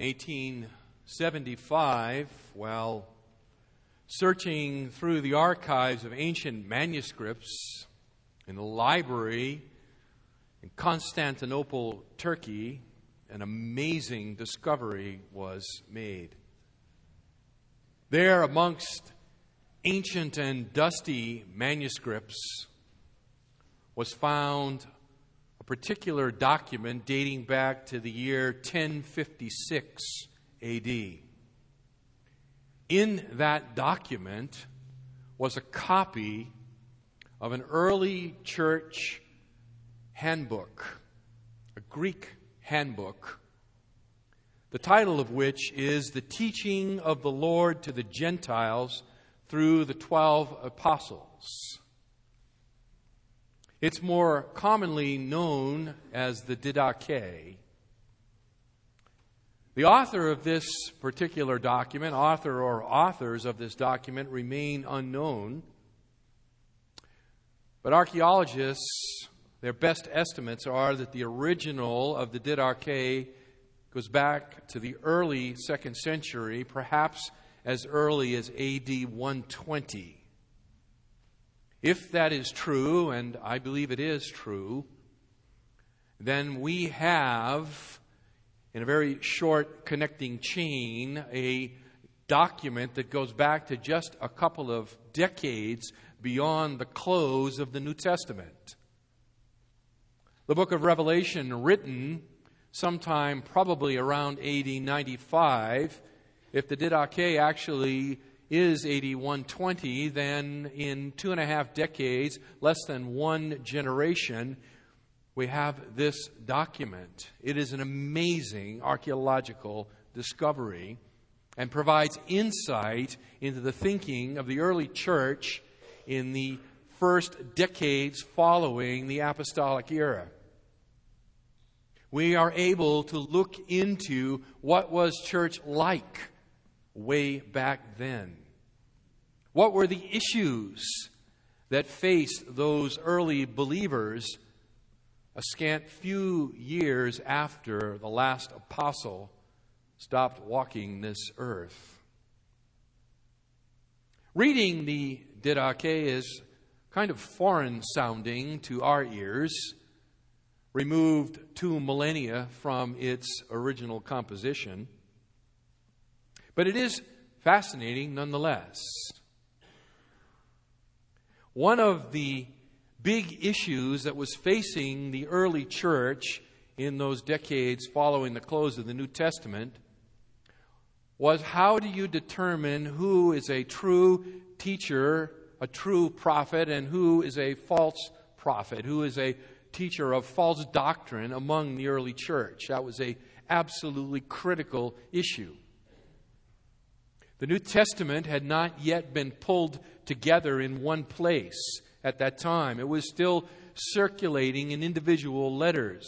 1875, while searching through the archives of ancient manuscripts in the library in Constantinople, Turkey, an amazing discovery was made. There, amongst ancient and dusty manuscripts, was found particular document dating back to the year 1056 AD. In that document was a copy of an early church handbook, a Greek handbook, the title of which is The Teaching of the Lord to the Gentiles through the Twelve Apostles. It's more commonly known as the Didache. The author of this particular document, author or authors of this document, remain unknown. But archaeologists, their best estimates are that the original of the Didache goes back to the early second century, perhaps as early as AD 120. If that is true, and I believe it is true, then we have, in a very short connecting chain, a document that goes back to just a couple of decades beyond the close of the New Testament. The book of Revelation, written sometime probably around AD 95, if the Didache actually is AD 120, then in two and a half decades, less than one generation, we have this document. It is an amazing archaeological discovery and provides insight into the thinking of the early church in the first decades following the apostolic era. We are able to look into what was church like way back then. What were the issues that faced those early believers a scant few years after the last apostle stopped walking this earth? Reading the Didache is kind of foreign sounding to our ears, removed two millennia from its original composition. But it is fascinating nonetheless. One of the big issues that was facing the early church in those decades following the close of the New Testament was how do you determine who is a true teacher, a true prophet, and who is a false prophet, who is a teacher of false doctrine among the early church? That was a absolutely critical issue. The New Testament had not yet been pulled together in one place at that time. It was still circulating in individual letters.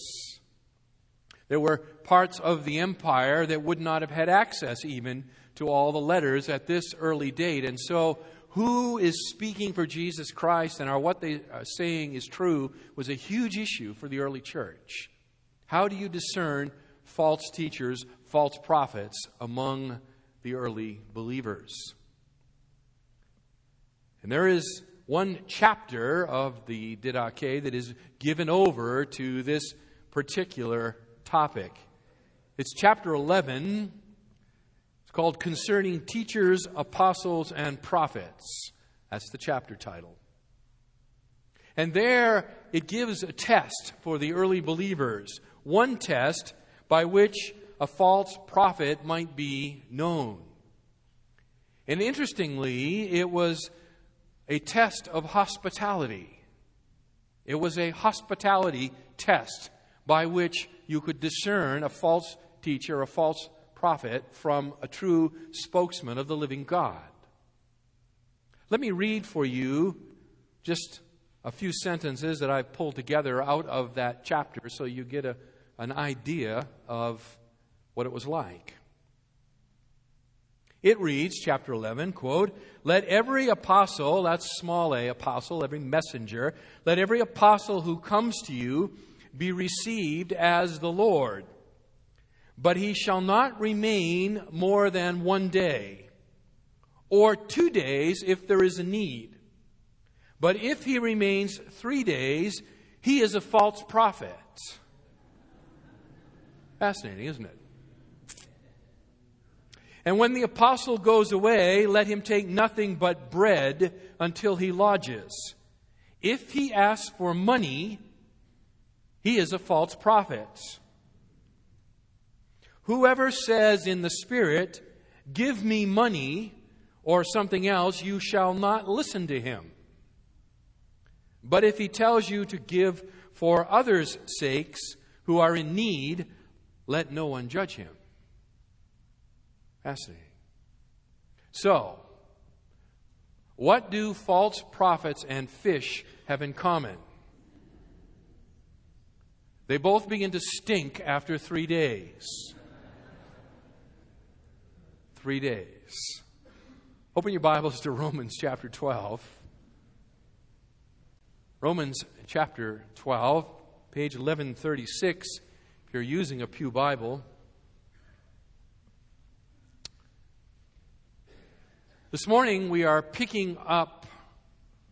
There were parts of the empire that would not have had access even to all the letters at this early date. And so, who is speaking for Jesus Christ and are what they are saying is true was a huge issue for the early church. How do you discern false teachers, false prophets among the early believers. And there is one chapter of the Didache that is given over to this particular topic. It's chapter 11. It's called Concerning Teachers, Apostles, and Prophets. That's the chapter title. And there it gives a test for the early believers. One test by which a false prophet might be known. And interestingly, it was a test of hospitality. It was a hospitality test by which you could discern a false teacher, a false prophet, from a true spokesman of the living God. Let me read for you just a few sentences that I've pulled together out of that chapter so you get a, an idea of what it was like. It reads, chapter 11, quote, Let every apostle, that's small a apostle, every messenger, let every apostle who comes to you be received as the Lord. but he shall not remain more than one day, or two days if there is a need. But if he remains three days, he is a false prophet. Fascinating, isn't it? And when the apostle goes away, let him take nothing but bread until he lodges. If he asks for money, he is a false prophet. Whoever says in the Spirit, Give me money, or something else, you shall not listen to him. But if he tells you to give for others' sakes who are in need, let no one judge him. Fascinating. So, what do false prophets and fish have in common? They both begin to stink after three days. Three days. Open your Bibles to Romans chapter 12. Romans chapter 12, page 1136, if you're using a Pew Bible. This morning we are picking up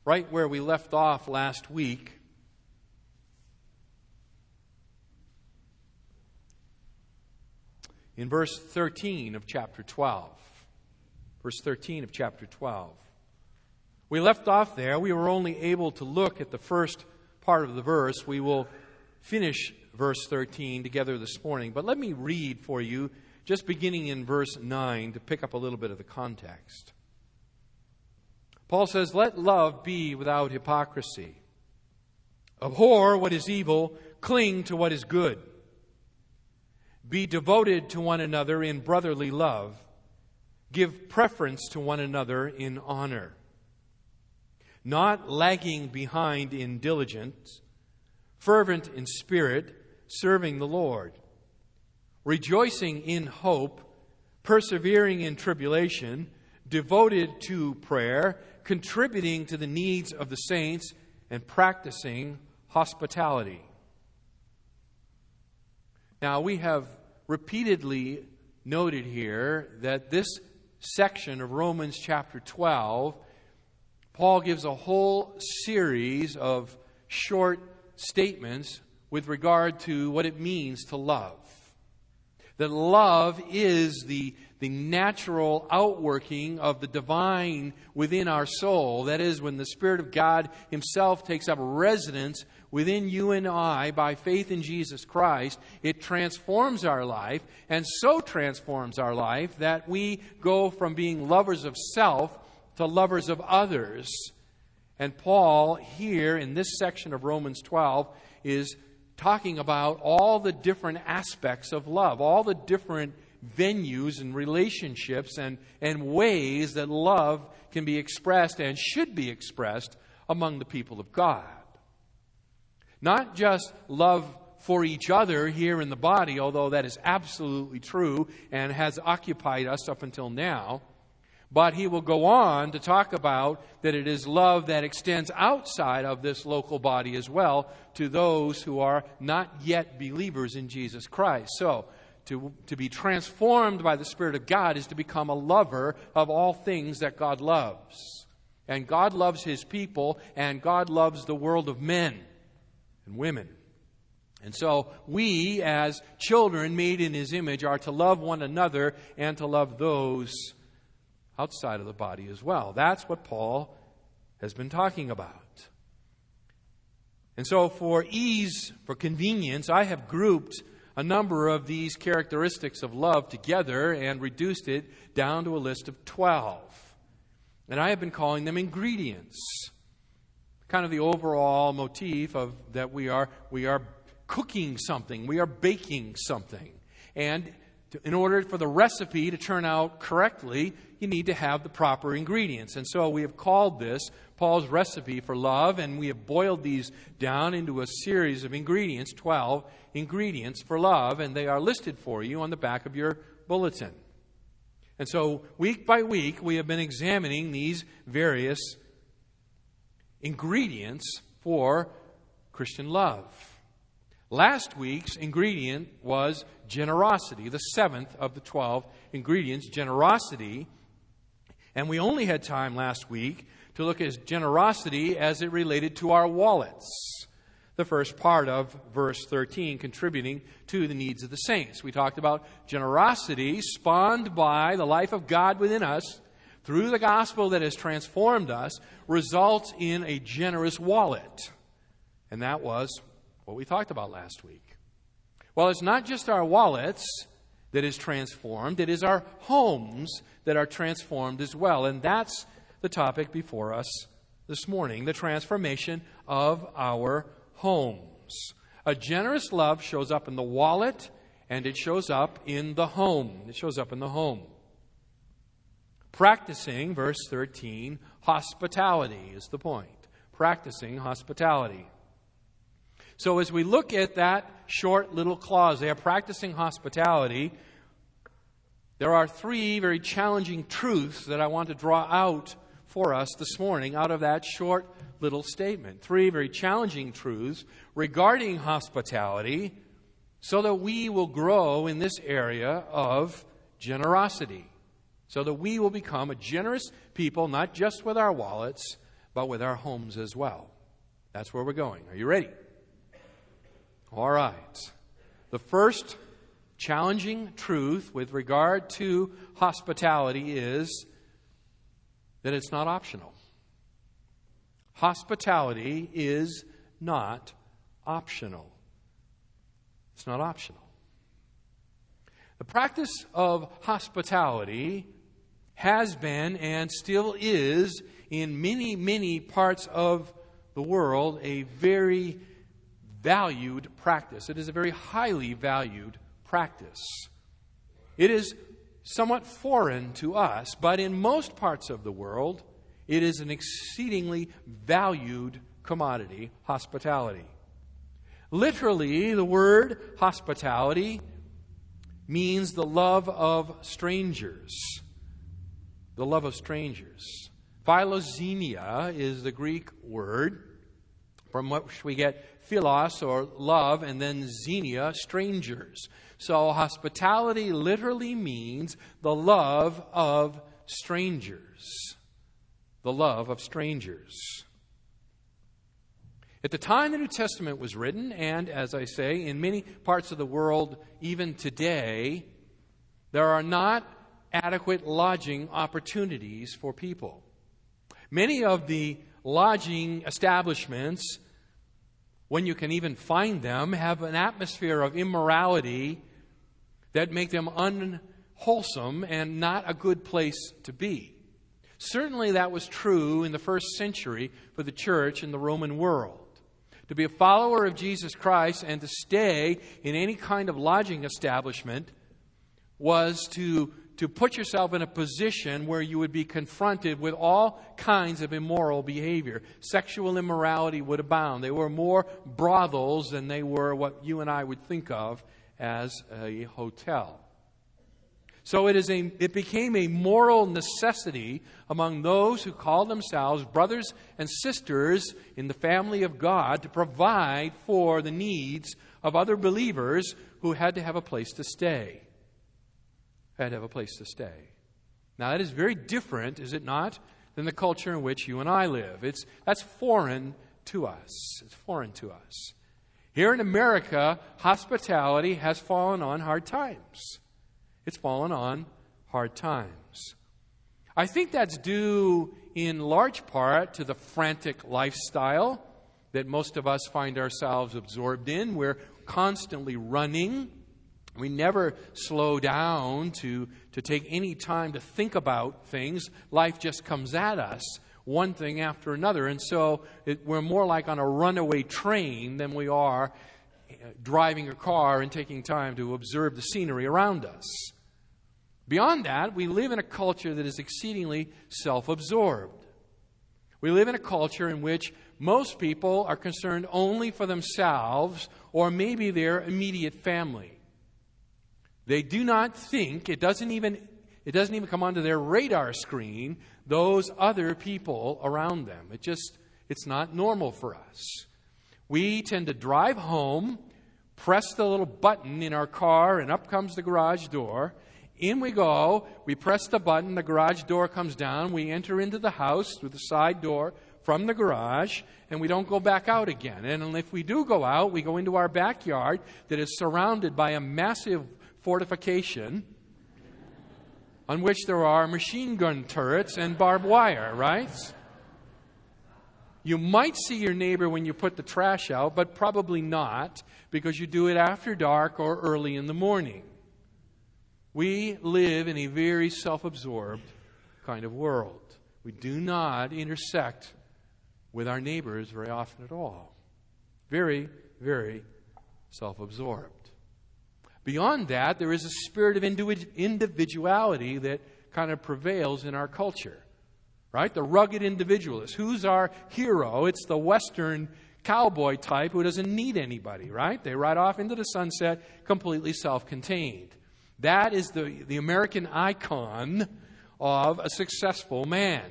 right where we left off last week. In verse 13 of chapter 12. Verse 13 of chapter 12. We left off there. We were only able to look at the first part of the verse. We will finish verse 13 together this morning. But let me read for you, just beginning in verse 9, to pick up a little bit of the context. Paul says, Let love be without hypocrisy. Abhor what is evil, cling to what is good. Be devoted to one another in brotherly love. Give preference to one another in honor. Not lagging behind in diligence, fervent in spirit, serving the Lord. Rejoicing in hope, persevering in tribulation, devoted to prayer contributing to the needs of the saints, and practicing hospitality. Now, we have repeatedly noted here that this section of Romans chapter 12, Paul gives a whole series of short statements with regard to what it means to love. That love is the the natural outworking of the divine within our soul. That is, when the Spirit of God Himself takes up residence within you and I by faith in Jesus Christ, it transforms our life, and so transforms our life that we go from being lovers of self to lovers of others. And Paul, here in this section of Romans 12, is talking about all the different aspects of love, all the different venues and relationships and, and ways that love can be expressed and should be expressed among the people of God. Not just love for each other here in the body, although that is absolutely true and has occupied us up until now. But he will go on to talk about that it is love that extends outside of this local body as well to those who are not yet believers in Jesus Christ. So, to, to be transformed by the Spirit of God is to become a lover of all things that God loves. And God loves His people, and God loves the world of men and women. And so we, as children made in His image, are to love one another and to love those outside of the body as well. That's what Paul has been talking about. And so, for ease, for convenience, I have grouped a number of these characteristics of love together and reduced it down to a list of 12. And I have been calling them ingredients. Kind of the overall motif of that we are we are cooking something, we are baking something. And in order for the recipe to turn out correctly, you need to have the proper ingredients. And so we have called this Paul's recipe for love, and we have boiled these down into a series of ingredients, 12 ingredients for love, and they are listed for you on the back of your bulletin. And so, week by week, we have been examining these various ingredients for Christian love. Last week's ingredient was generosity, the seventh of the 12 ingredients, generosity. And we only had time last week to look at generosity as it related to our wallets. The first part of verse 13, contributing to the needs of the saints. We talked about generosity spawned by the life of God within us through the gospel that has transformed us, results in a generous wallet. And that was what we talked about last week. Well, it's not just our wallets that is transformed, it is our homes that are transformed as well. And that's the topic before us this morning the transformation of our homes. A generous love shows up in the wallet and it shows up in the home. It shows up in the home. Practicing, verse 13, hospitality is the point. Practicing hospitality. So, as we look at that short little clause they are practicing hospitality, there are three very challenging truths that I want to draw out for us this morning out of that short little statement. Three very challenging truths regarding hospitality so that we will grow in this area of generosity. So that we will become a generous people, not just with our wallets, but with our homes as well. That's where we're going. Are you ready? All right. The first challenging truth with regard to hospitality is that it's not optional. Hospitality is not optional. It's not optional. The practice of hospitality has been and still is in many, many parts of the world a very valued practice. It is a very highly valued practice. It is somewhat foreign to us, but in most parts of the world, it is an exceedingly valued commodity, hospitality. Literally, the word hospitality means the love of strangers. The love of strangers. Philoxenia is the Greek word from which we get philos or love, and then xenia, strangers. So hospitality literally means the love of strangers. The love of strangers. At the time the New Testament was written, and as I say, in many parts of the world, even today, there are not adequate lodging opportunities for people. Many of the lodging establishments when you can even find them, have an atmosphere of immorality that make them unwholesome and not a good place to be. Certainly, that was true in the first century for the church in the Roman world. To be a follower of Jesus Christ and to stay in any kind of lodging establishment was to to put yourself in a position where you would be confronted with all kinds of immoral behavior. Sexual immorality would abound. They were more brothels than they were what you and I would think of as a hotel. So it, is a, it became a moral necessity among those who called themselves brothers and sisters in the family of God to provide for the needs of other believers who had to have a place to stay had to have a place to stay. Now, that is very different, is it not, than the culture in which you and I live. It's, that's foreign to us. It's foreign to us. Here in America, hospitality has fallen on hard times. It's fallen on hard times. I think that's due in large part to the frantic lifestyle that most of us find ourselves absorbed in. We're constantly running. We never slow down to, to take any time to think about things. Life just comes at us, one thing after another. And so it, we're more like on a runaway train than we are uh, driving a car and taking time to observe the scenery around us. Beyond that, we live in a culture that is exceedingly self absorbed. We live in a culture in which most people are concerned only for themselves or maybe their immediate family. They do not think, it doesn't even, it doesn't even come onto their radar screen, those other people around them. It just, it's not normal for us. We tend to drive home press the little button in our car, and up comes the garage door. In we go. We press the button. The garage door comes down. We enter into the house through the side door from the garage, and we don't go back out again. And if we do go out, we go into our backyard that is surrounded by a massive fortification on which there are machine gun turrets and barbed wire, right? You might see your neighbor when you put the trash out, but probably not because you do it after dark or early in the morning. We live in a very self absorbed kind of world. We do not intersect with our neighbors very often at all. Very, very self absorbed. Beyond that, there is a spirit of individuality that kind of prevails in our culture. Right? The rugged individualist. Who's our hero? It's the Western cowboy type who doesn't need anybody, right? They ride off into the sunset completely self contained. That is the, the American icon of a successful man.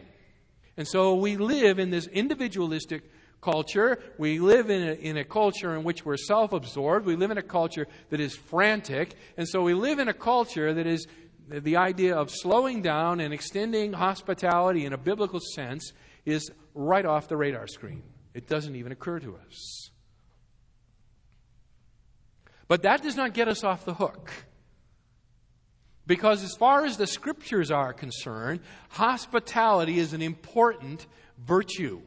And so we live in this individualistic culture. We live in a, in a culture in which we're self absorbed. We live in a culture that is frantic. And so we live in a culture that is the idea of slowing down and extending hospitality in a biblical sense is right off the radar screen. It doesn't even occur to us. But that does not get us off the hook. Because as far as the scriptures are concerned, hospitality is an important virtue.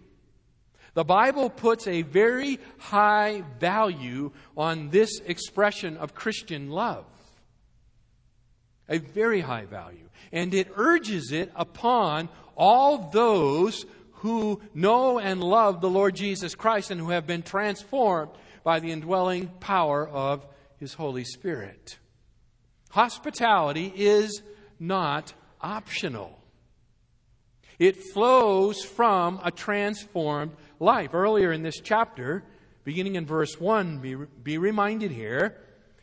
The Bible puts a very high value on this expression of Christian love. A very high value. And it urges it upon all those who know and love the Lord Jesus Christ and who have been transformed by the indwelling power of His Holy Spirit. Hospitality is not optional. It flows from a transformed life. Earlier in this chapter, beginning in verse 1, be, be reminded here,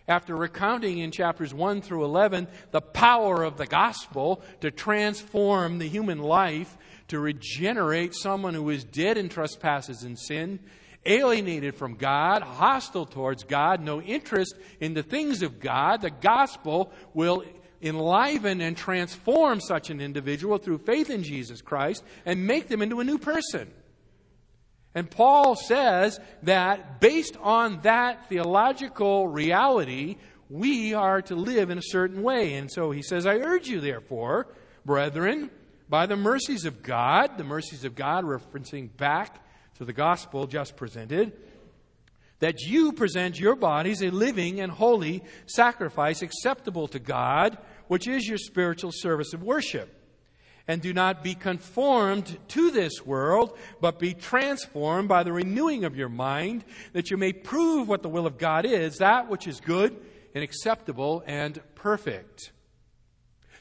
after recounting in chapters 1 through 11 the power of the gospel to transform the human life, to regenerate someone who is dead in trespasses and sin, alienated from God, hostile towards God, no interest in the things of God, the gospel will enliven and transform such an individual through faith in Jesus Christ and make them into a new person. And Paul says that based on that theological reality, we are to live in a certain way. And so he says, I urge you, therefore, brethren, by the mercies of God, the mercies of God referencing back to the gospel just presented, that you present your bodies a living and holy sacrifice acceptable to God, which is your spiritual service of worship. And do not be conformed to this world, but be transformed by the renewing of your mind, that you may prove what the will of God is, that which is good and acceptable and perfect.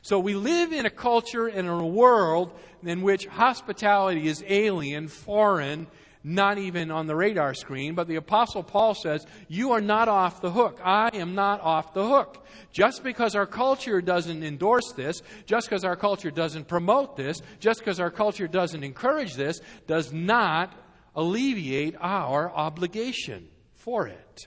So we live in a culture and in a world in which hospitality is alien, foreign, not even on the radar screen, but the Apostle Paul says, You are not off the hook. I am not off the hook. Just because our culture doesn't endorse this, just because our culture doesn't promote this, just because our culture doesn't encourage this, does not alleviate our obligation for it.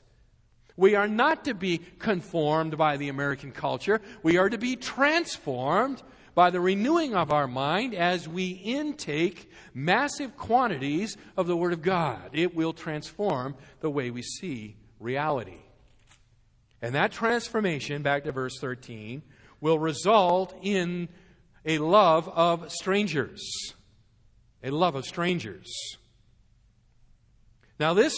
We are not to be conformed by the American culture. We are to be transformed by the renewing of our mind as we intake massive quantities of the Word of God. It will transform the way we see reality. And that transformation, back to verse 13, will result in a love of strangers. A love of strangers. Now, this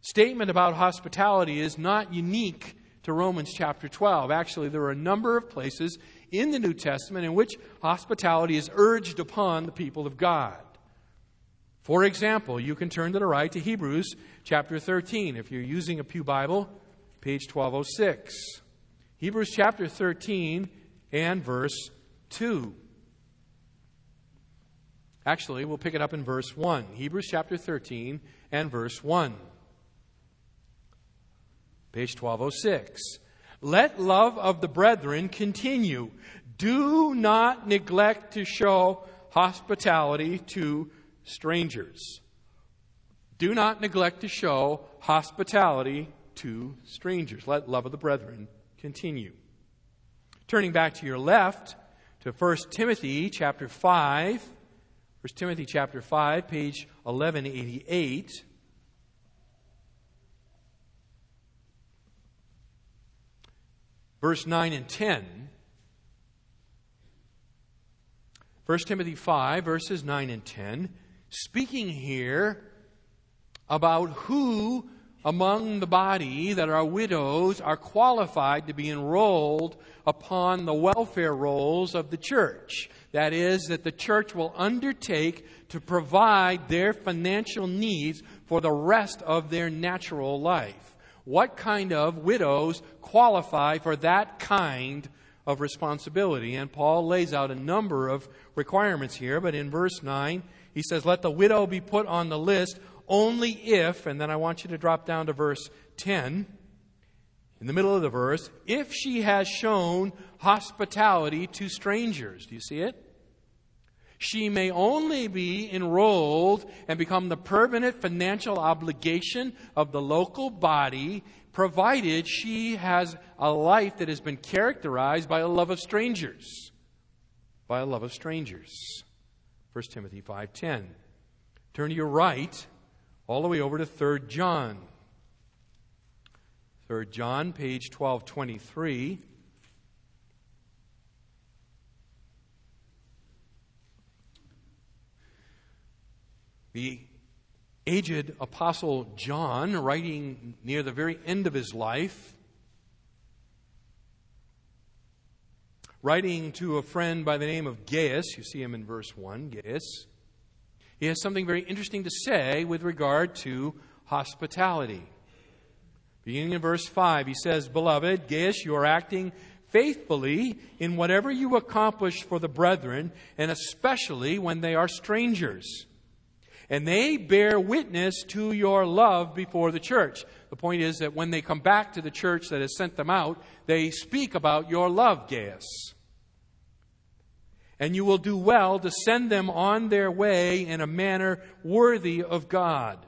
statement about hospitality is not unique to Romans chapter 12. Actually, there are a number of places in the New Testament in which hospitality is urged upon the people of God. For example, you can turn to the right to Hebrews chapter 13. If you're using a Pew Bible, page 1206. Hebrews chapter 13 and verse 2. Actually, we'll pick it up in verse 1. Hebrews chapter 13 and verse 1. Page 1206. Let love of the brethren continue. Do not neglect to show hospitality to strangers. Do not neglect to show hospitality to strangers. Let love of the brethren continue. Turning back to your left to 1 Timothy chapter 5, 1 Timothy chapter 5, page 1188. Verse 9 and 10. 1 Timothy 5, verses 9 and 10, speaking here about who among the body that are widows are qualified to be enrolled upon the welfare rolls of the church. That is, that the church will undertake to provide their financial needs for the rest of their natural life. What kind of widows qualify for that kind of responsibility. And Paul lays out a number of requirements here, but in verse 9, he says, Let the widow be put on the list only if, and then I want you to drop down to verse 10, in the middle of the verse, if she has shown hospitality to strangers. Do you see it? She may only be enrolled and become the permanent financial obligation of the local body provided she has a life that has been characterized by a love of strangers. By a love of strangers. 1 Timothy 5:10. Turn to your right all the way over to 3 John. 3 John, page 1223. The aged apostle John, writing near the very end of his life, writing to a friend by the name of Gaius, you see him in verse 1, Gaius, he has something very interesting to say with regard to hospitality. Beginning in verse 5, he says, Beloved, Gaius, you are acting faithfully in whatever you accomplish for the brethren, and especially when they are strangers and they bear witness to your love before the church. The point is that when they come back to the church that has sent them out, they speak about your love, Gaius. And you will do well to send them on their way in a manner worthy of God.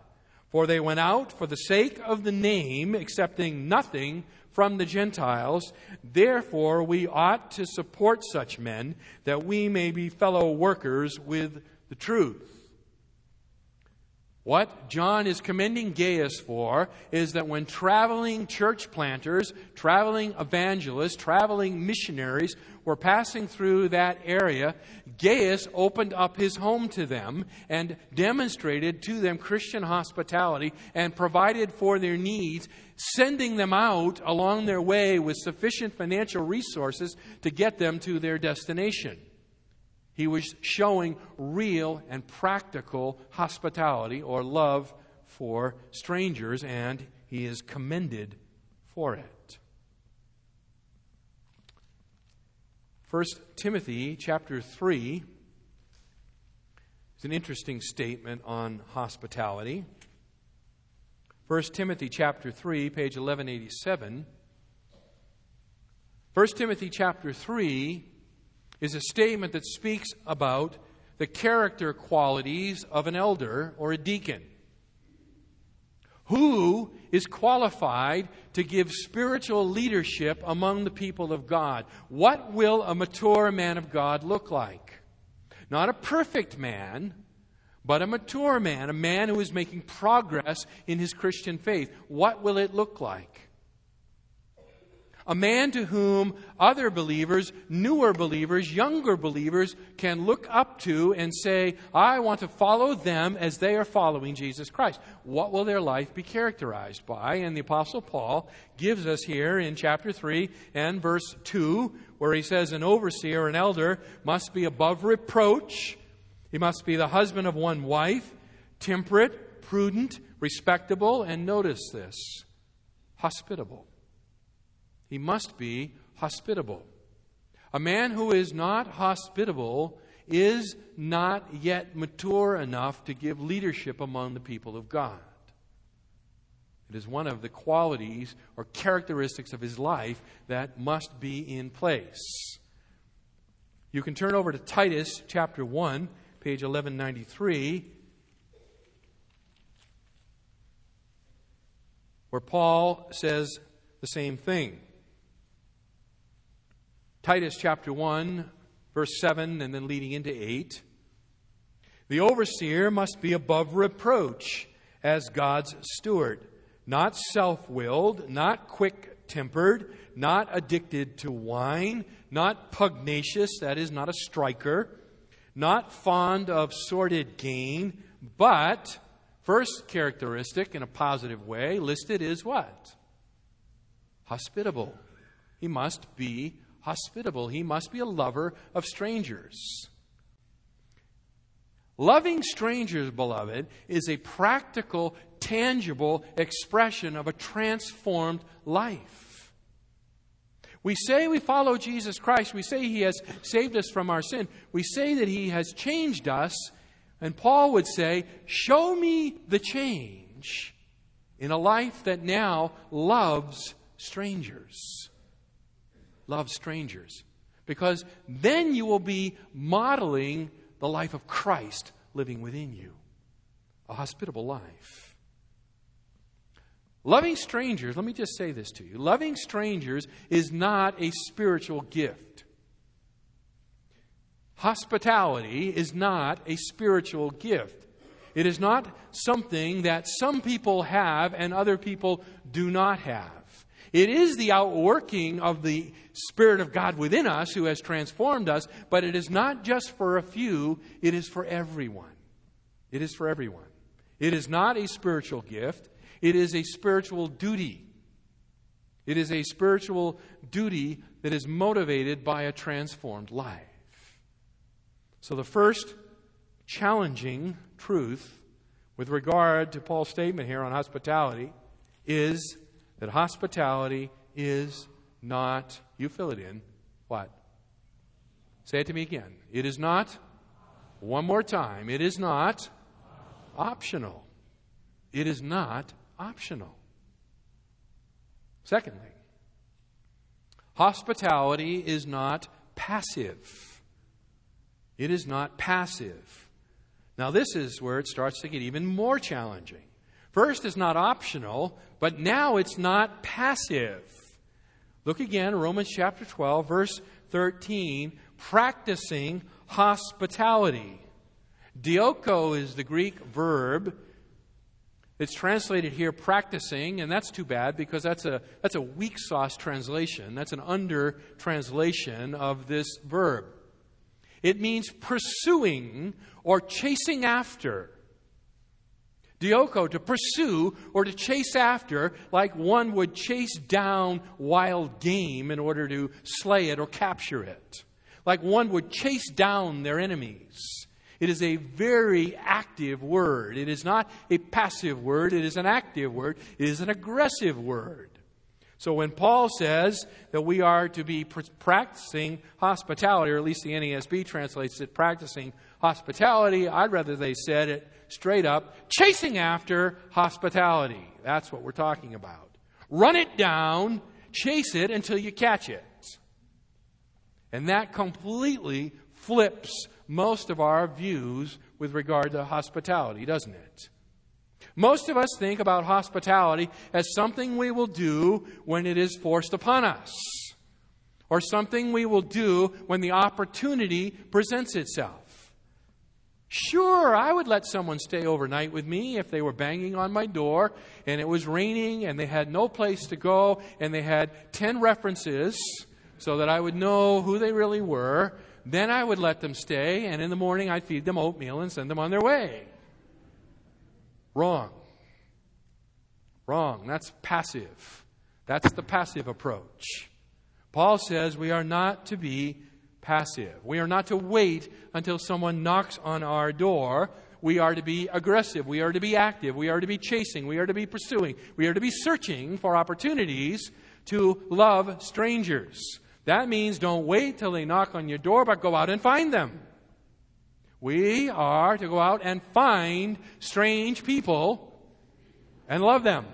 For they went out for the sake of the name, accepting nothing from the Gentiles. Therefore, we ought to support such men that we may be fellow workers with the truth. What John is commending Gaius for is that when traveling church planters, traveling evangelists, traveling missionaries were passing through that area, Gaius opened up his home to them and demonstrated to them Christian hospitality and provided for their needs, sending them out along their way with sufficient financial resources to get them to their destination. He was showing real and practical hospitality or love for strangers, and he is commended for it. 1 Timothy chapter 3 is an interesting statement on hospitality. 1 Timothy chapter 3, page 1187. 1 Timothy chapter 3 is a statement that speaks about the character qualities of an elder or a deacon. Who is qualified to give spiritual leadership among the people of God? What will a mature man of God look like? Not a perfect man, but a mature man, a man who is making progress in his Christian faith. What will it look like? A man to whom other believers, newer believers, younger believers can look up to and say, I want to follow them as they are following Jesus Christ. What will their life be characterized by? And the Apostle Paul gives us here in chapter 3 and verse 2, where he says, An overseer, an elder, must be above reproach. He must be the husband of one wife, temperate, prudent, respectable, and notice this, hospitable. He must be hospitable. A man who is not hospitable is not yet mature enough to give leadership among the people of God. It is one of the qualities or characteristics of his life that must be in place. You can turn over to Titus chapter 1, page 1193. where Paul says the same thing. Titus chapter 1, verse 7, and then leading into 8. The overseer must be above reproach as God's steward, not self willed, not quick tempered, not addicted to wine, not pugnacious, that is, not a striker, not fond of sordid gain, but first characteristic in a positive way listed is what? Hospitable. He must be hospitable. He must be a lover of strangers. Loving strangers, beloved, is a practical, tangible expression of a transformed life. We say we follow Jesus Christ. We say He has saved us from our sin. We say that He has changed us. And Paul would say, Show me the change in a life that now loves strangers. Loves strangers. Because then you will be modeling the life of Christ living within you, a hospitable life. Loving strangers, let me just say this to you loving strangers is not a spiritual gift. Hospitality is not a spiritual gift. It is not something that some people have and other people do not have. It is the outworking of the Spirit of God within us who has transformed us, but it is not just for a few, it is for everyone. It is for everyone. It is not a spiritual gift, it is a spiritual duty. It is a spiritual duty that is motivated by a transformed life. So, the first challenging truth with regard to Paul's statement here on hospitality is that hospitality is not, you fill it in, what? Say it to me again. It is not, one more time, it is not optional. It is not optional. Secondly, hospitality is not passive. It is not passive. Now, this is where it starts to get even more challenging. First, it's not optional, but now it's not passive. Look again, Romans chapter 12, verse 13, practicing hospitality. Dioko is the Greek verb. It's translated here practicing, and that's too bad because that's a, that's a weak sauce translation. That's an under translation of this verb. It means pursuing or chasing after. Dioko, to pursue or to chase after, like one would chase down wild game in order to slay it or capture it. Like one would chase down their enemies. It is a very active word. It is not a passive word, it is an active word, it is an aggressive word. So when Paul says that we are to be practicing hospitality, or at least the NASB translates it practicing hospitality, I'd rather they said it straight up chasing after hospitality. That's what we're talking about. Run it down, chase it until you catch it. And that completely flips most of our views with regard to hospitality, doesn't it? Most of us think about hospitality as something we will do when it is forced upon us, or something we will do when the opportunity presents itself. Sure, I would let someone stay overnight with me if they were banging on my door and it was raining and they had no place to go and they had 10 references so that I would know who they really were. Then I would let them stay and in the morning I'd feed them oatmeal and send them on their way. Wrong. Wrong. That's passive. That's the passive approach. Paul says we are not to be passive. We are not to wait until someone knocks on our door. We are to be aggressive. We are to be active. We are to be chasing. We are to be pursuing. We are to be searching for opportunities to love strangers. That means don't wait till they knock on your door, but go out and find them. We are to go out and find strange people and love them.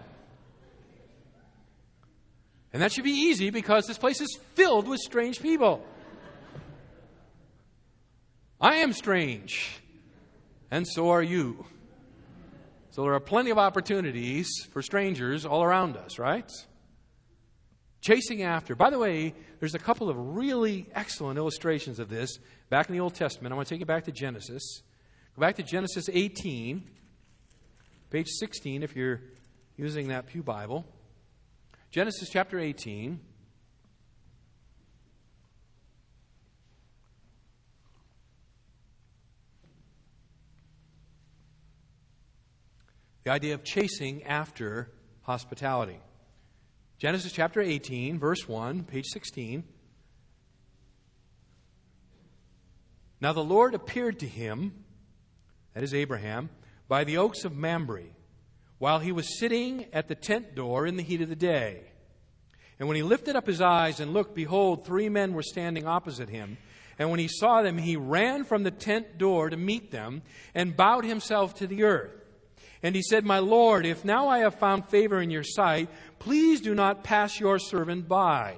And that should be easy because this place is filled with strange people. I am strange, and so are you. So there are plenty of opportunities for strangers all around us, right? Chasing after. By the way, there's a couple of really excellent illustrations of this back in the Old Testament. I want to take you back to Genesis. Go back to Genesis 18, page 16, if you're using that Pew Bible. Genesis chapter 18. The idea of chasing after hospitality. Genesis chapter 18, verse 1, page 16. Now the Lord appeared to him, that is Abraham, by the oaks of Mamre, while he was sitting at the tent door in the heat of the day. And when he lifted up his eyes and looked, behold, three men were standing opposite him. And when he saw them, he ran from the tent door to meet them and bowed himself to the earth. And he said, My Lord, if now I have found favor in your sight, please do not pass your servant by.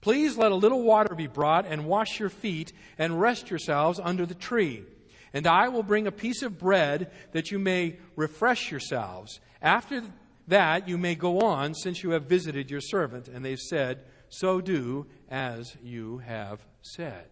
Please let a little water be brought and wash your feet and rest yourselves under the tree. And I will bring a piece of bread that you may refresh yourselves. After that, you may go on, since you have visited your servant. And they said, So do as you have said.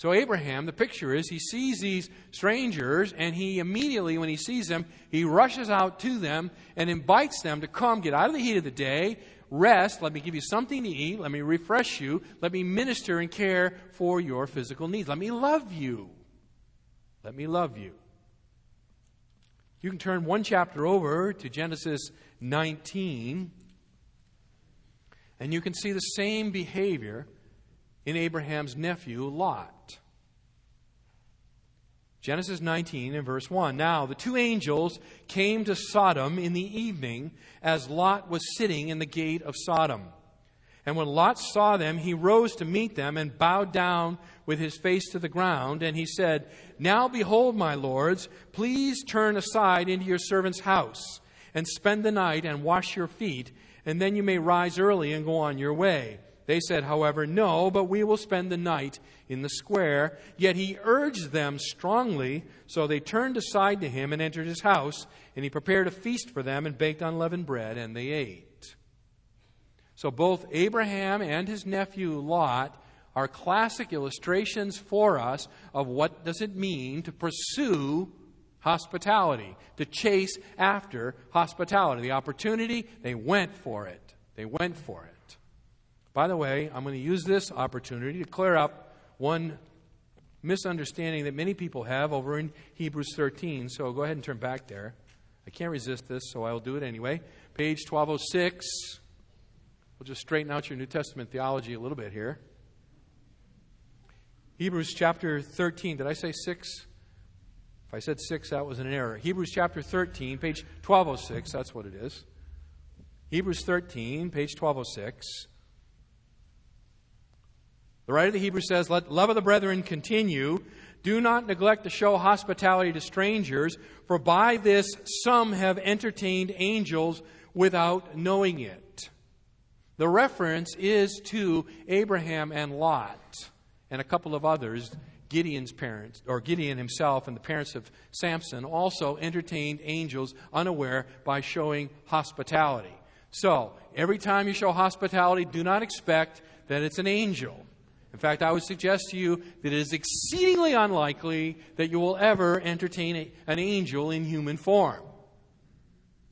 So, Abraham, the picture is he sees these strangers, and he immediately, when he sees them, he rushes out to them and invites them to come get out of the heat of the day, rest, let me give you something to eat, let me refresh you, let me minister and care for your physical needs, let me love you. Let me love you. You can turn one chapter over to Genesis 19, and you can see the same behavior in Abraham's nephew, Lot. Genesis 19 and verse 1. Now, the two angels came to Sodom in the evening as Lot was sitting in the gate of Sodom. And when Lot saw them, he rose to meet them and bowed down with his face to the ground. And he said, Now behold, my lords, please turn aside into your servant's house and spend the night and wash your feet, and then you may rise early and go on your way. They said, however, No, but we will spend the night in the square. Yet he urged them strongly, so they turned aside to him and entered his house, and he prepared a feast for them and baked unleavened bread, and they ate. So both Abraham and his nephew Lot are classic illustrations for us of what does it mean to pursue hospitality, to chase after hospitality. The opportunity, they went for it. They went for it. By the way, I'm going to use this opportunity to clear up one misunderstanding that many people have over in Hebrews 13. So go ahead and turn back there. I can't resist this, so I'll do it anyway. Page 1206. We'll just straighten out your New Testament theology a little bit here. Hebrews chapter 13. Did I say 6? If I said 6, that was an error. Hebrews chapter 13, page 1206. That's what it is. Hebrews 13, page 1206. The writer of the Hebrews says, Let love of the brethren continue. Do not neglect to show hospitality to strangers, for by this some have entertained angels without knowing it. The reference is to Abraham and Lot and a couple of others. Gideon's parents, or Gideon himself and the parents of Samson, also entertained angels unaware by showing hospitality. So, every time you show hospitality, do not expect that it's an angel. In fact, I would suggest to you that it is exceedingly unlikely that you will ever entertain a, an angel in human form.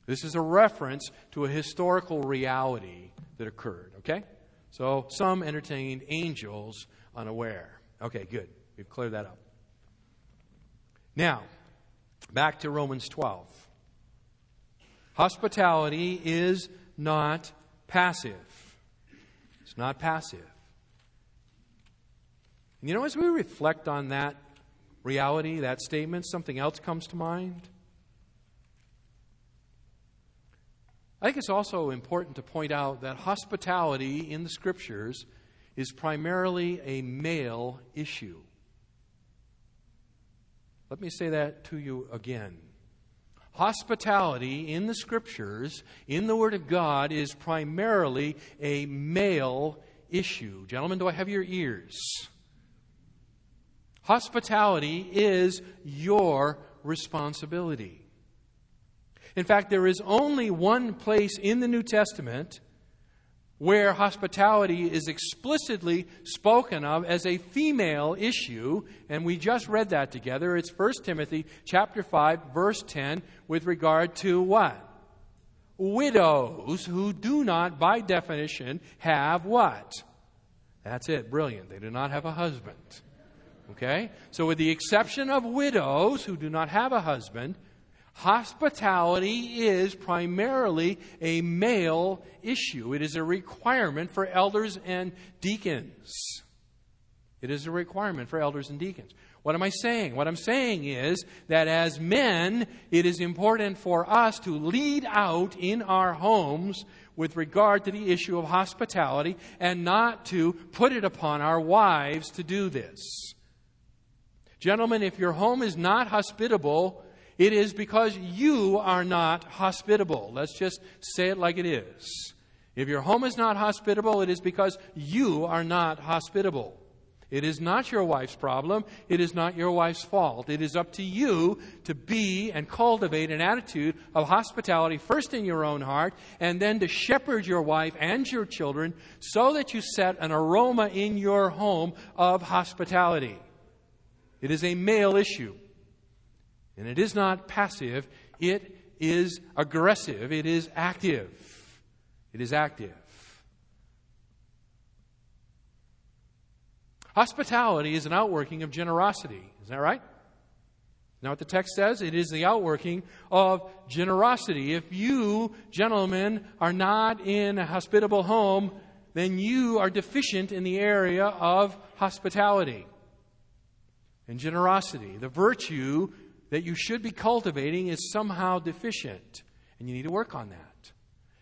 This is a reference to a historical reality that occurred, okay? So some entertained angels unaware. Okay, good. We've cleared that up. Now, back to Romans 12. Hospitality is not passive. It's not passive. And you know, as we reflect on that reality, that statement, something else comes to mind. I think it's also important to point out that hospitality in the scriptures is primarily a male issue. Let me say that to you again. Hospitality in the scriptures, in the Word of God, is primarily a male issue. Gentlemen, do I have your ears? Hospitality is your responsibility. In fact, there is only one place in the New Testament where hospitality is explicitly spoken of as a female issue and we just read that together. It's 1 timothy chapter 5 verse 10 with regard to what? Widows who do not by definition have what? That's it. Brilliant. They do not have a husband okay so with the exception of widows who do not have a husband Hospitality is primarily a male issue. It is a requirement for elders and deacons. It is a requirement for elders and deacons. What am I saying? What I'm saying is that as men, it is important for us to lead out in our homes with regard to the issue of hospitality and not to put it upon our wives to do this. Gentlemen, if your home is not hospitable, it is because you are not hospitable. Let's just say it like it is. If your home is not hospitable, it is because you are not hospitable. It is not your wife's problem. It is not your wife's fault. It is up to you to be and cultivate an attitude of hospitality first in your own heart and then to shepherd your wife and your children so that you set an aroma in your home of hospitality. It is a male issue. And it is not passive, it is aggressive, it is active. It is active. Hospitality is an outworking of generosity. Is that right? Now, what the text says, it is the outworking of generosity. If you, gentlemen, are not in a hospitable home, then you are deficient in the area of hospitality and generosity. The virtue that you should be cultivating is somehow deficient. And you need to work on that.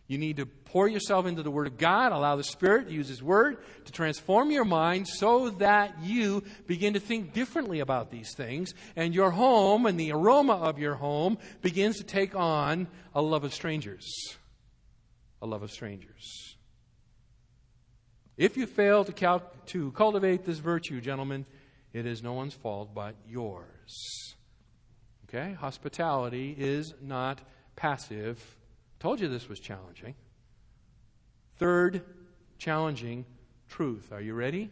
You need to pour yourself into the Word of God, allow the Spirit to use His Word to transform your mind so that you begin to think differently about these things, and your home and the aroma of your home begins to take on a love of strangers. A love of strangers. If you fail to, cal- to cultivate this virtue, gentlemen, it is no one's fault but yours. Okay? Hospitality is not passive. Told you this was challenging. Third, challenging truth. Are you ready?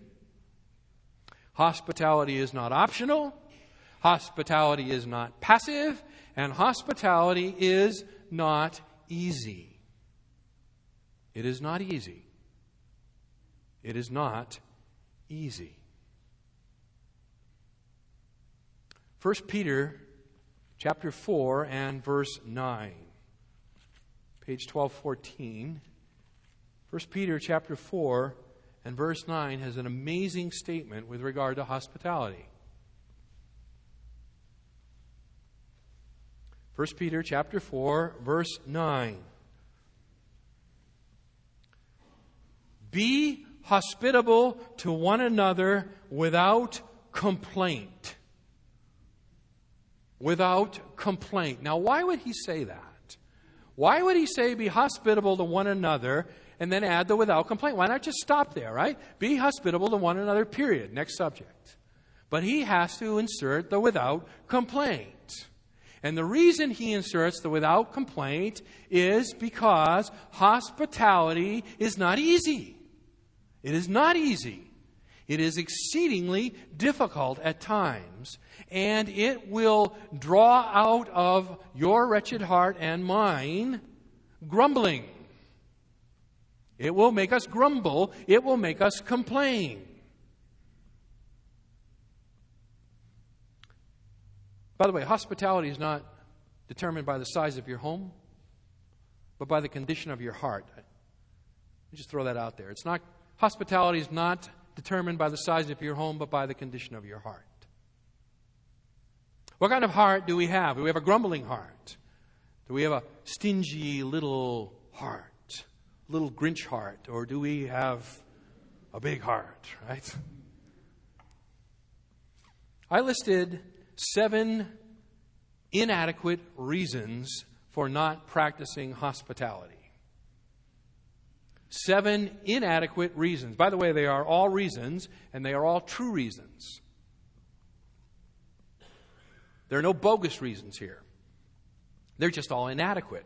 Hospitality is not optional. Hospitality is not passive. And hospitality is not easy. It is not easy. It is not easy. 1 Peter chapter 4 and verse 9. Page 1214. 1 Peter chapter 4 and verse 9 has an amazing statement with regard to hospitality. 1 Peter chapter 4 verse 9. Be hospitable to one another without complaint without complaint. Now, why would he say that? Why would he say be hospitable to one another and then add the without complaint? Why not just stop there, right? Be hospitable to one another, period. Next subject. But he has to insert the without complaint. And the reason he inserts the without complaint is because hospitality is not easy. It is not easy. It is exceedingly difficult at times and it will draw out of your wretched heart and mine grumbling. It will make us grumble. It will make us complain. By the way, hospitality is not determined by the size of your home, but by the condition of your heart. Just throw that out there. It's not hospitality is not determined by the size of your home, but by the condition of your heart. What kind of heart do we have? Do we have a grumbling heart? Do we have a stingy little heart? Little Grinch heart? Or do we have a big heart, right? I listed seven inadequate reasons for not practicing hospitality. Seven inadequate reasons. By the way, they are all reasons, and they are all true reasons. There are no bogus reasons here. They're just all inadequate.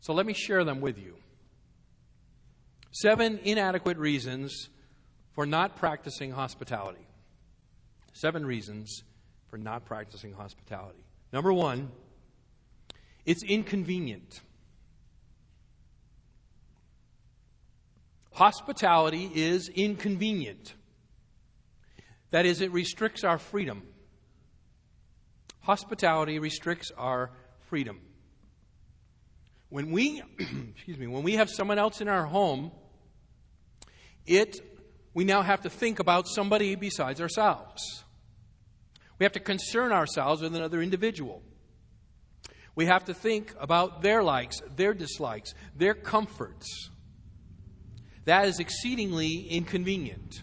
So let me share them with you. Seven inadequate reasons for not practicing hospitality. Seven reasons for not practicing hospitality. Number one, it's inconvenient. Hospitality is inconvenient. That is, it restricts our freedom. Hospitality restricts our freedom. When we, excuse me, when we have someone else in our home, it, we now have to think about somebody besides ourselves. We have to concern ourselves with another individual. We have to think about their likes, their dislikes, their comforts. That is exceedingly inconvenient.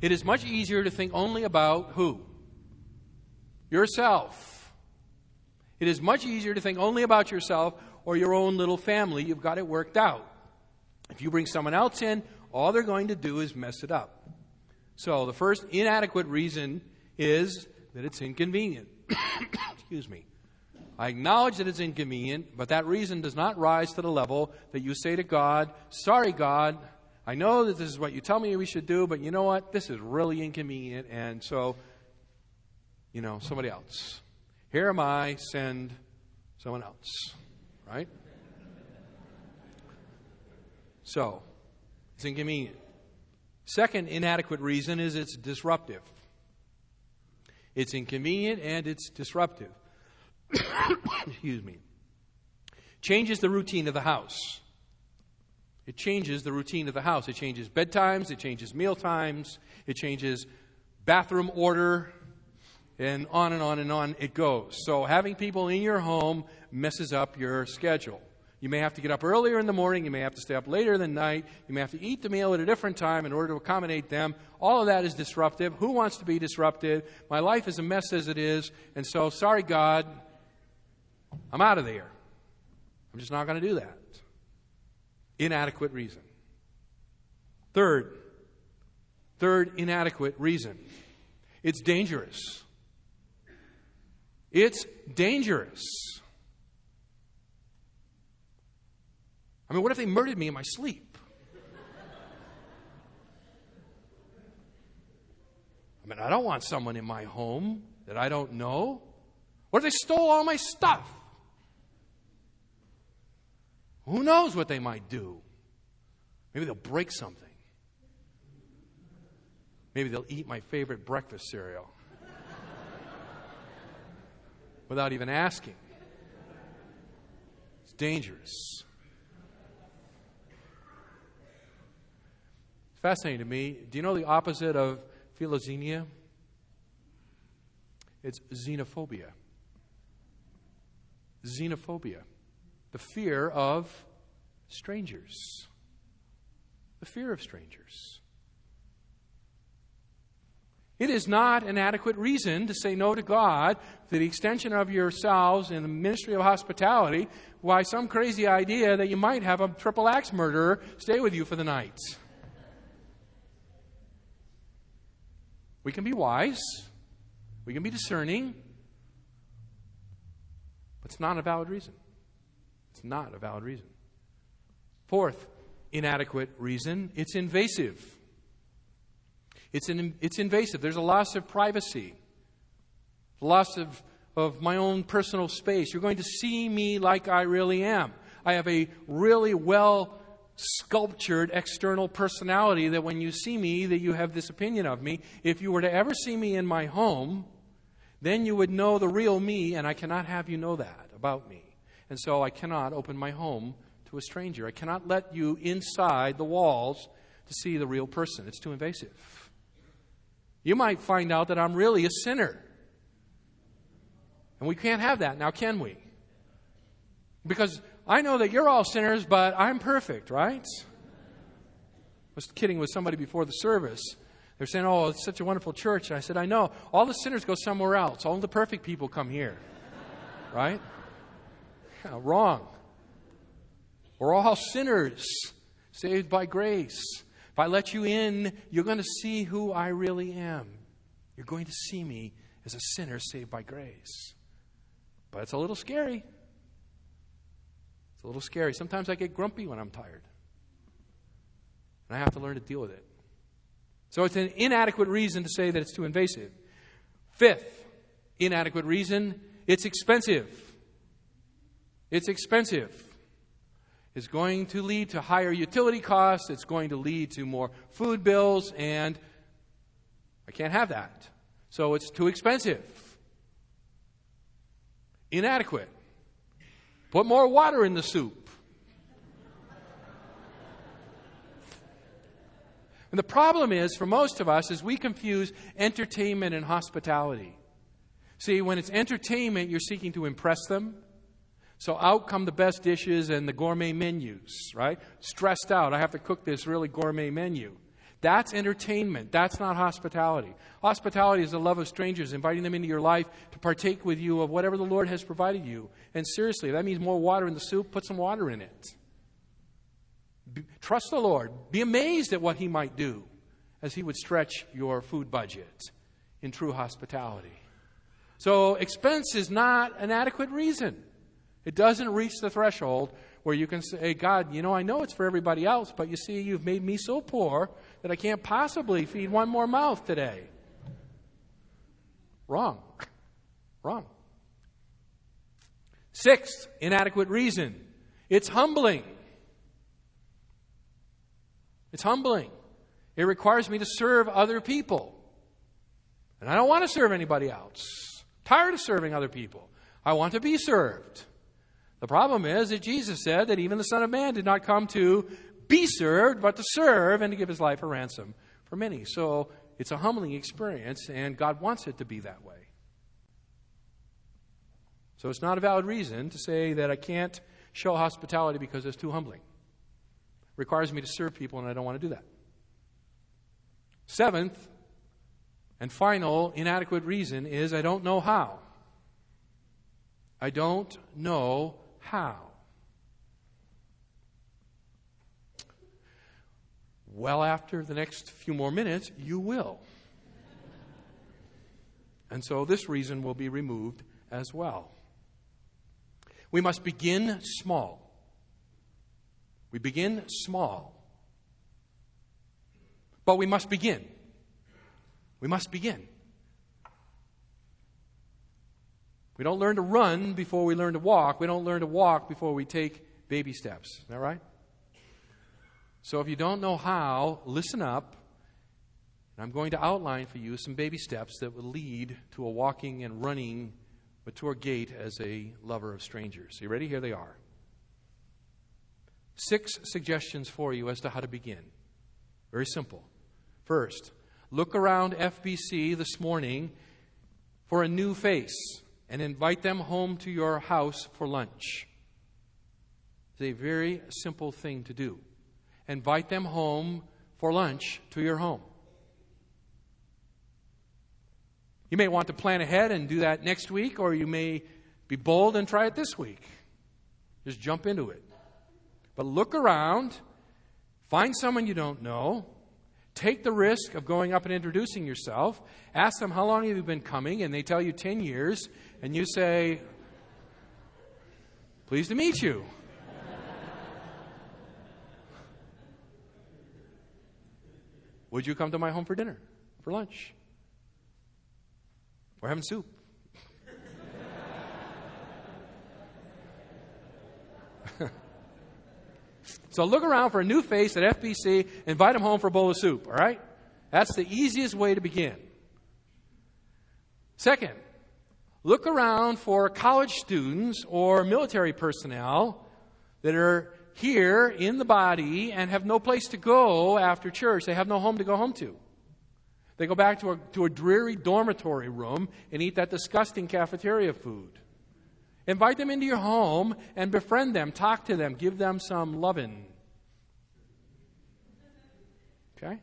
It is much easier to think only about who? Yourself. It is much easier to think only about yourself or your own little family. You've got it worked out. If you bring someone else in, all they're going to do is mess it up. So the first inadequate reason is that it's inconvenient. Excuse me. I acknowledge that it's inconvenient, but that reason does not rise to the level that you say to God, Sorry, God, I know that this is what you tell me we should do, but you know what? This is really inconvenient, and so, you know, somebody else. Here am I, send someone else. Right? So, it's inconvenient. Second inadequate reason is it's disruptive. It's inconvenient and it's disruptive. Excuse me. Changes the routine of the house. It changes the routine of the house. It changes bedtimes, it changes meal times, it changes bathroom order, and on and on and on it goes. So having people in your home messes up your schedule. You may have to get up earlier in the morning. You may have to stay up later than night. You may have to eat the meal at a different time in order to accommodate them. All of that is disruptive. Who wants to be disrupted? My life is a mess as it is. And so, sorry, God, I'm out of there. I'm just not going to do that. Inadequate reason. Third, third inadequate reason. It's dangerous. It's dangerous. I mean, what if they murdered me in my sleep? I mean, I don't want someone in my home that I don't know. What if they stole all my stuff? Who knows what they might do? Maybe they'll break something. Maybe they'll eat my favorite breakfast cereal without even asking. It's dangerous. It's fascinating to me. Do you know the opposite of philoxenia? It's xenophobia. Xenophobia. The fear of strangers. The fear of strangers. It is not an adequate reason to say no to God to the extension of yourselves in the ministry of hospitality why some crazy idea that you might have a triple axe murderer stay with you for the night. We can be wise, we can be discerning, but it's not a valid reason. It's not a valid reason. Fourth, inadequate reason it's invasive. It's, an, it's invasive. There's a loss of privacy, loss of, of my own personal space. You're going to see me like I really am. I have a really well sculptured external personality that when you see me that you have this opinion of me if you were to ever see me in my home then you would know the real me and i cannot have you know that about me and so I cannot open my home to a stranger. I cannot let you inside the walls to see the real person. It's too invasive. You might find out that I'm really a sinner. And we can't have that now, can we? Because I know that you're all sinners, but I'm perfect, right? I was kidding with somebody before the service. They're saying, Oh, it's such a wonderful church. And I said, I know. All the sinners go somewhere else. All the perfect people come here. Right? Wrong. We're all sinners, saved by grace. If I let you in, you're going to see who I really am. You're going to see me as a sinner saved by grace. But it's a little scary. It's a little scary. Sometimes I get grumpy when I'm tired. And I have to learn to deal with it. So it's an inadequate reason to say that it's too invasive. Fifth inadequate reason it's expensive. It's expensive. It's going to lead to higher utility costs. It's going to lead to more food bills, and I can't have that. So it's too expensive. Inadequate. Put more water in the soup. And the problem is, for most of us, is we confuse entertainment and hospitality. See, when it's entertainment, you're seeking to impress them. So out come the best dishes and the gourmet menus, right? Stressed out. I have to cook this really gourmet menu. That's entertainment. That's not hospitality. Hospitality is the love of strangers, inviting them into your life to partake with you of whatever the Lord has provided you. And seriously, that means more water in the soup, put some water in it. Be, trust the Lord. Be amazed at what He might do as He would stretch your food budget in true hospitality. So, expense is not an adequate reason. It doesn't reach the threshold where you can say, God, you know, I know it's for everybody else, but you see, you've made me so poor that I can't possibly feed one more mouth today. Wrong. Wrong. Sixth, inadequate reason. It's humbling. It's humbling. It requires me to serve other people. And I don't want to serve anybody else. I'm tired of serving other people. I want to be served. The problem is that Jesus said that even the Son of Man did not come to be served, but to serve and to give his life a ransom for many. So it's a humbling experience, and God wants it to be that way. So it's not a valid reason to say that I can't show hospitality because it's too humbling. It requires me to serve people, and I don't want to do that. Seventh and final inadequate reason is I don't know how. I don't know how? Well, after the next few more minutes, you will. And so this reason will be removed as well. We must begin small. We begin small. But we must begin. We must begin. We don't learn to run before we learn to walk. We don't learn to walk before we take baby steps. Is that right? So if you don't know how, listen up. And I'm going to outline for you some baby steps that will lead to a walking and running mature gait as a lover of strangers. You ready? Here they are. Six suggestions for you as to how to begin. Very simple. First, look around FBC this morning for a new face and invite them home to your house for lunch. It's a very simple thing to do. Invite them home for lunch to your home. You may want to plan ahead and do that next week, or you may be bold and try it this week. Just jump into it. But look around, find someone you don't know, take the risk of going up and introducing yourself, ask them how long have you been coming, and they tell you 10 years, and you say, Pleased to meet you. Would you come to my home for dinner, for lunch? We're having soup. so look around for a new face at FBC, invite them home for a bowl of soup, all right? That's the easiest way to begin. Second, Look around for college students or military personnel that are here in the body and have no place to go after church. They have no home to go home to. They go back to a, to a dreary dormitory room and eat that disgusting cafeteria food. Invite them into your home and befriend them, talk to them, give them some loving. Okay?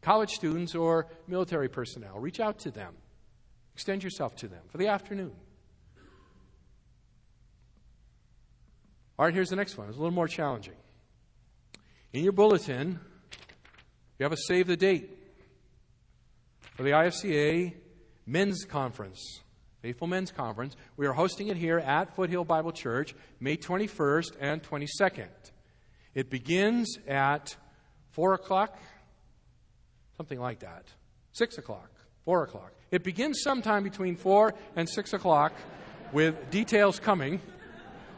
College students or military personnel, reach out to them. Extend yourself to them for the afternoon. All right, here's the next one. It's a little more challenging. In your bulletin, you have a save the date for the IFCA men's conference Faithful Men's Conference. We are hosting it here at Foothill Bible Church, May 21st and 22nd. It begins at 4 o'clock, something like that. 6 o'clock, 4 o'clock. It begins sometime between 4 and 6 o'clock with details coming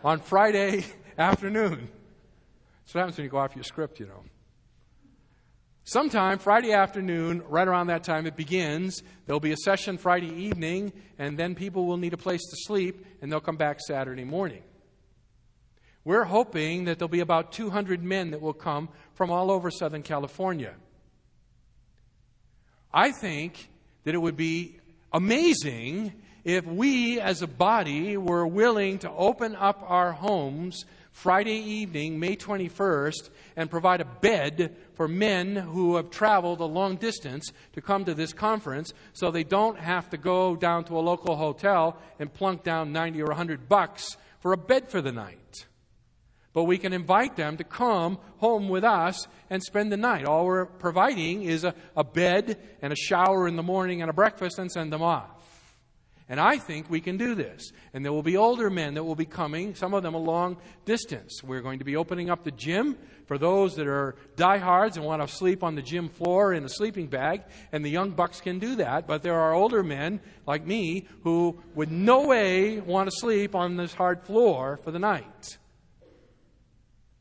on Friday afternoon. That's what happens when you go off your script, you know. Sometime Friday afternoon, right around that time it begins, there'll be a session Friday evening, and then people will need a place to sleep, and they'll come back Saturday morning. We're hoping that there'll be about 200 men that will come from all over Southern California. I think that it would be amazing if we as a body were willing to open up our homes Friday evening, May 21st, and provide a bed for men who have traveled a long distance to come to this conference so they don't have to go down to a local hotel and plunk down 90 or 100 bucks for a bed for the night. But we can invite them to come home with us and spend the night. All we're providing is a, a bed and a shower in the morning and a breakfast and send them off. And I think we can do this. And there will be older men that will be coming, some of them a long distance. We're going to be opening up the gym for those that are diehards and want to sleep on the gym floor in a sleeping bag. And the young bucks can do that. But there are older men like me who would no way want to sleep on this hard floor for the night.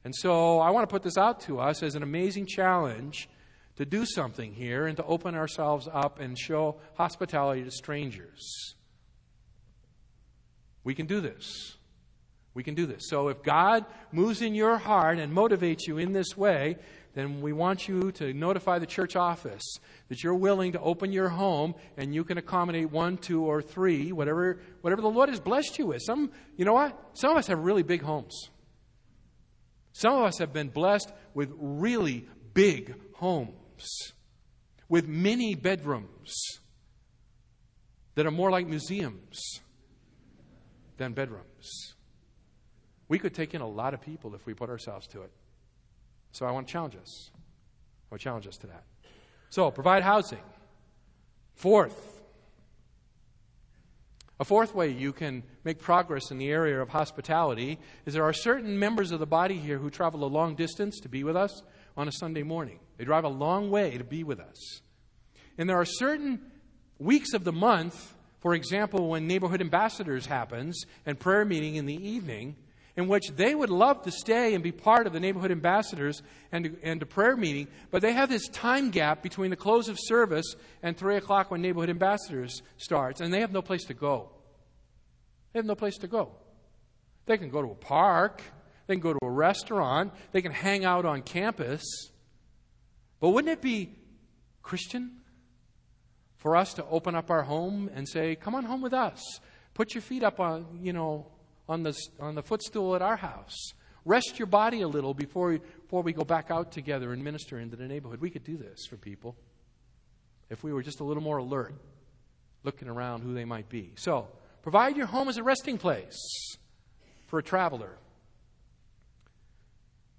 And so I want to put this out to us as an amazing challenge to do something here and to open ourselves up and show hospitality to strangers. We can do this. We can do this. So if God moves in your heart and motivates you in this way, then we want you to notify the church office that you're willing to open your home and you can accommodate one, two, or three, whatever, whatever the Lord has blessed you with. Some, you know what? Some of us have really big homes. Some of us have been blessed with really big homes, with many bedrooms that are more like museums than bedrooms. We could take in a lot of people if we put ourselves to it. So I want to challenge us. I want to challenge us to that. So, provide housing. Fourth, a fourth way you can make progress in the area of hospitality is there are certain members of the body here who travel a long distance to be with us on a Sunday morning. They drive a long way to be with us. And there are certain weeks of the month for example, when neighborhood ambassadors happens and prayer meeting in the evening, in which they would love to stay and be part of the neighborhood ambassadors and, and the prayer meeting, but they have this time gap between the close of service and 3 o'clock when neighborhood ambassadors starts, and they have no place to go. They have no place to go. They can go to a park, they can go to a restaurant, they can hang out on campus. But wouldn't it be Christian for us to open up our home and say, "Come on home with us. Put your feet up on, you know, on the on the footstool at our house. Rest your body a little before before we go back out together and minister into the neighborhood." We could do this for people if we were just a little more alert, looking around who they might be. So, provide your home as a resting place for a traveler.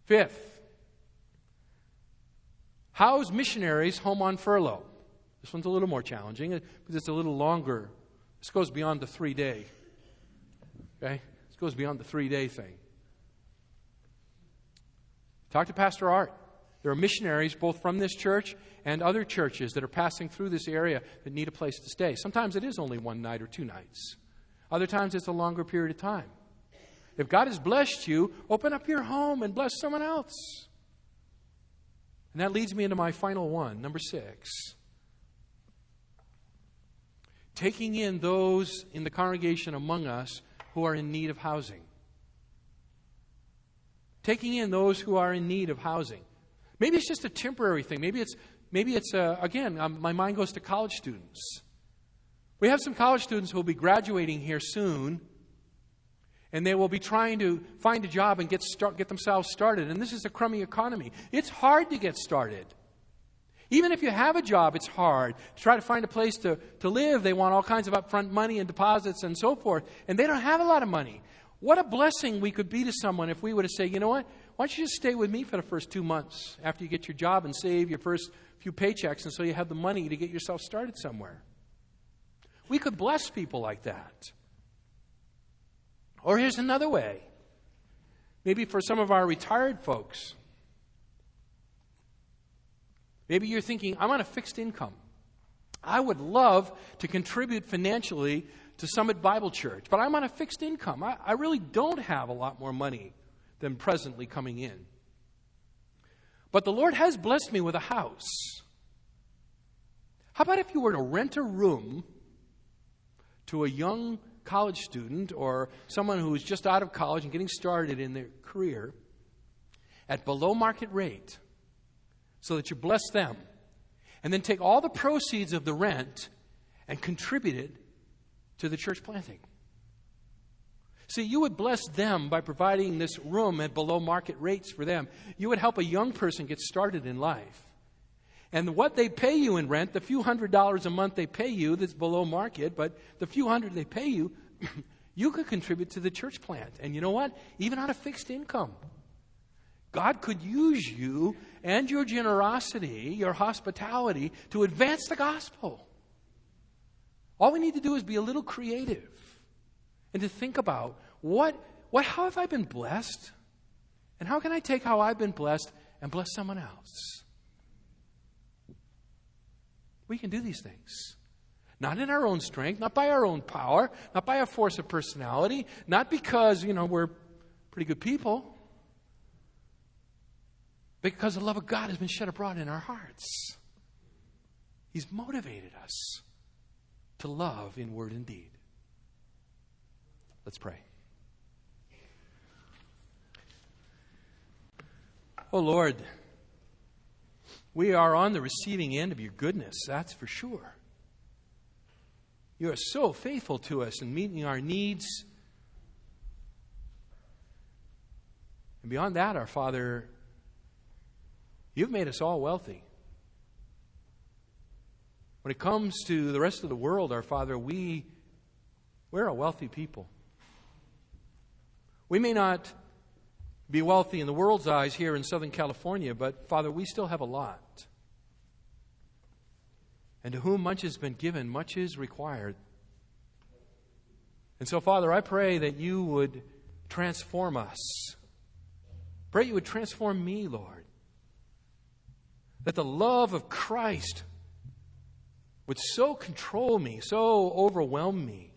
Fifth, house missionaries home on furlough. This one's a little more challenging uh, because it's a little longer. This goes beyond the three day. Okay? This goes beyond the three day thing. Talk to Pastor Art. There are missionaries both from this church and other churches that are passing through this area that need a place to stay. Sometimes it is only one night or two nights, other times it's a longer period of time. If God has blessed you, open up your home and bless someone else. And that leads me into my final one, number six taking in those in the congregation among us who are in need of housing. Taking in those who are in need of housing. Maybe it's just a temporary thing. Maybe it's, maybe it's uh, again, um, my mind goes to college students. We have some college students who will be graduating here soon, and they will be trying to find a job and get, start, get themselves started. And this is a crummy economy. It's hard to get started. Even if you have a job, it's hard. To try to find a place to, to live, they want all kinds of upfront money and deposits and so forth, and they don't have a lot of money. What a blessing we could be to someone if we were to say, you know what, why don't you just stay with me for the first two months after you get your job and save your first few paychecks and so you have the money to get yourself started somewhere. We could bless people like that. Or here's another way. Maybe for some of our retired folks, maybe you're thinking, I'm on a fixed income. I would love to contribute financially to Summit Bible Church, but I'm on a fixed income. I, I really don't have a lot more money than presently coming in. But the Lord has blessed me with a house. How about if you were to rent a room to a young college student or someone who is just out of college and getting started in their career at below market rate so that you bless them and then take all the proceeds of the rent and contribute it to the church planting. See, you would bless them by providing this room at below market rates for them. You would help a young person get started in life. And what they pay you in rent, the few hundred dollars a month they pay you that's below market, but the few hundred they pay you, you could contribute to the church plant. And you know what? Even on a fixed income. God could use you and your generosity, your hospitality, to advance the gospel. All we need to do is be a little creative and to think about what, what, how have I been blessed? And how can I take how I've been blessed and bless someone else? We can do these things. Not in our own strength, not by our own power, not by a force of personality, not because, you know, we're pretty good people, because the love of God has been shed abroad in our hearts. He's motivated us to love in word and deed. Let's pray. Oh Lord, we are on the receiving end of your goodness, that's for sure. You are so faithful to us in meeting our needs. And beyond that, our Father, you've made us all wealthy. When it comes to the rest of the world, our Father, we, we're a wealthy people. We may not be wealthy in the world's eyes here in Southern California, but Father, we still have a lot. And to whom much has been given, much is required. And so, Father, I pray that you would transform us. Pray you would transform me, Lord. That the love of Christ would so control me, so overwhelm me,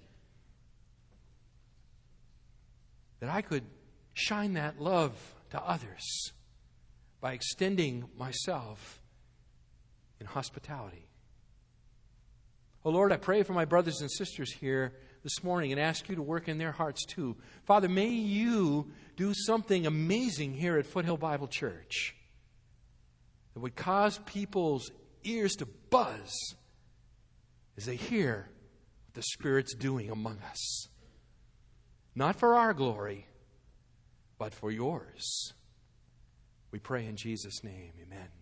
that I could shine that love to others by extending myself in hospitality. Oh Lord, I pray for my brothers and sisters here this morning and ask you to work in their hearts too. Father, may you do something amazing here at Foothill Bible Church that would cause people's ears to buzz as they hear what the Spirit's doing among us. Not for our glory, but for yours. We pray in Jesus' name. Amen.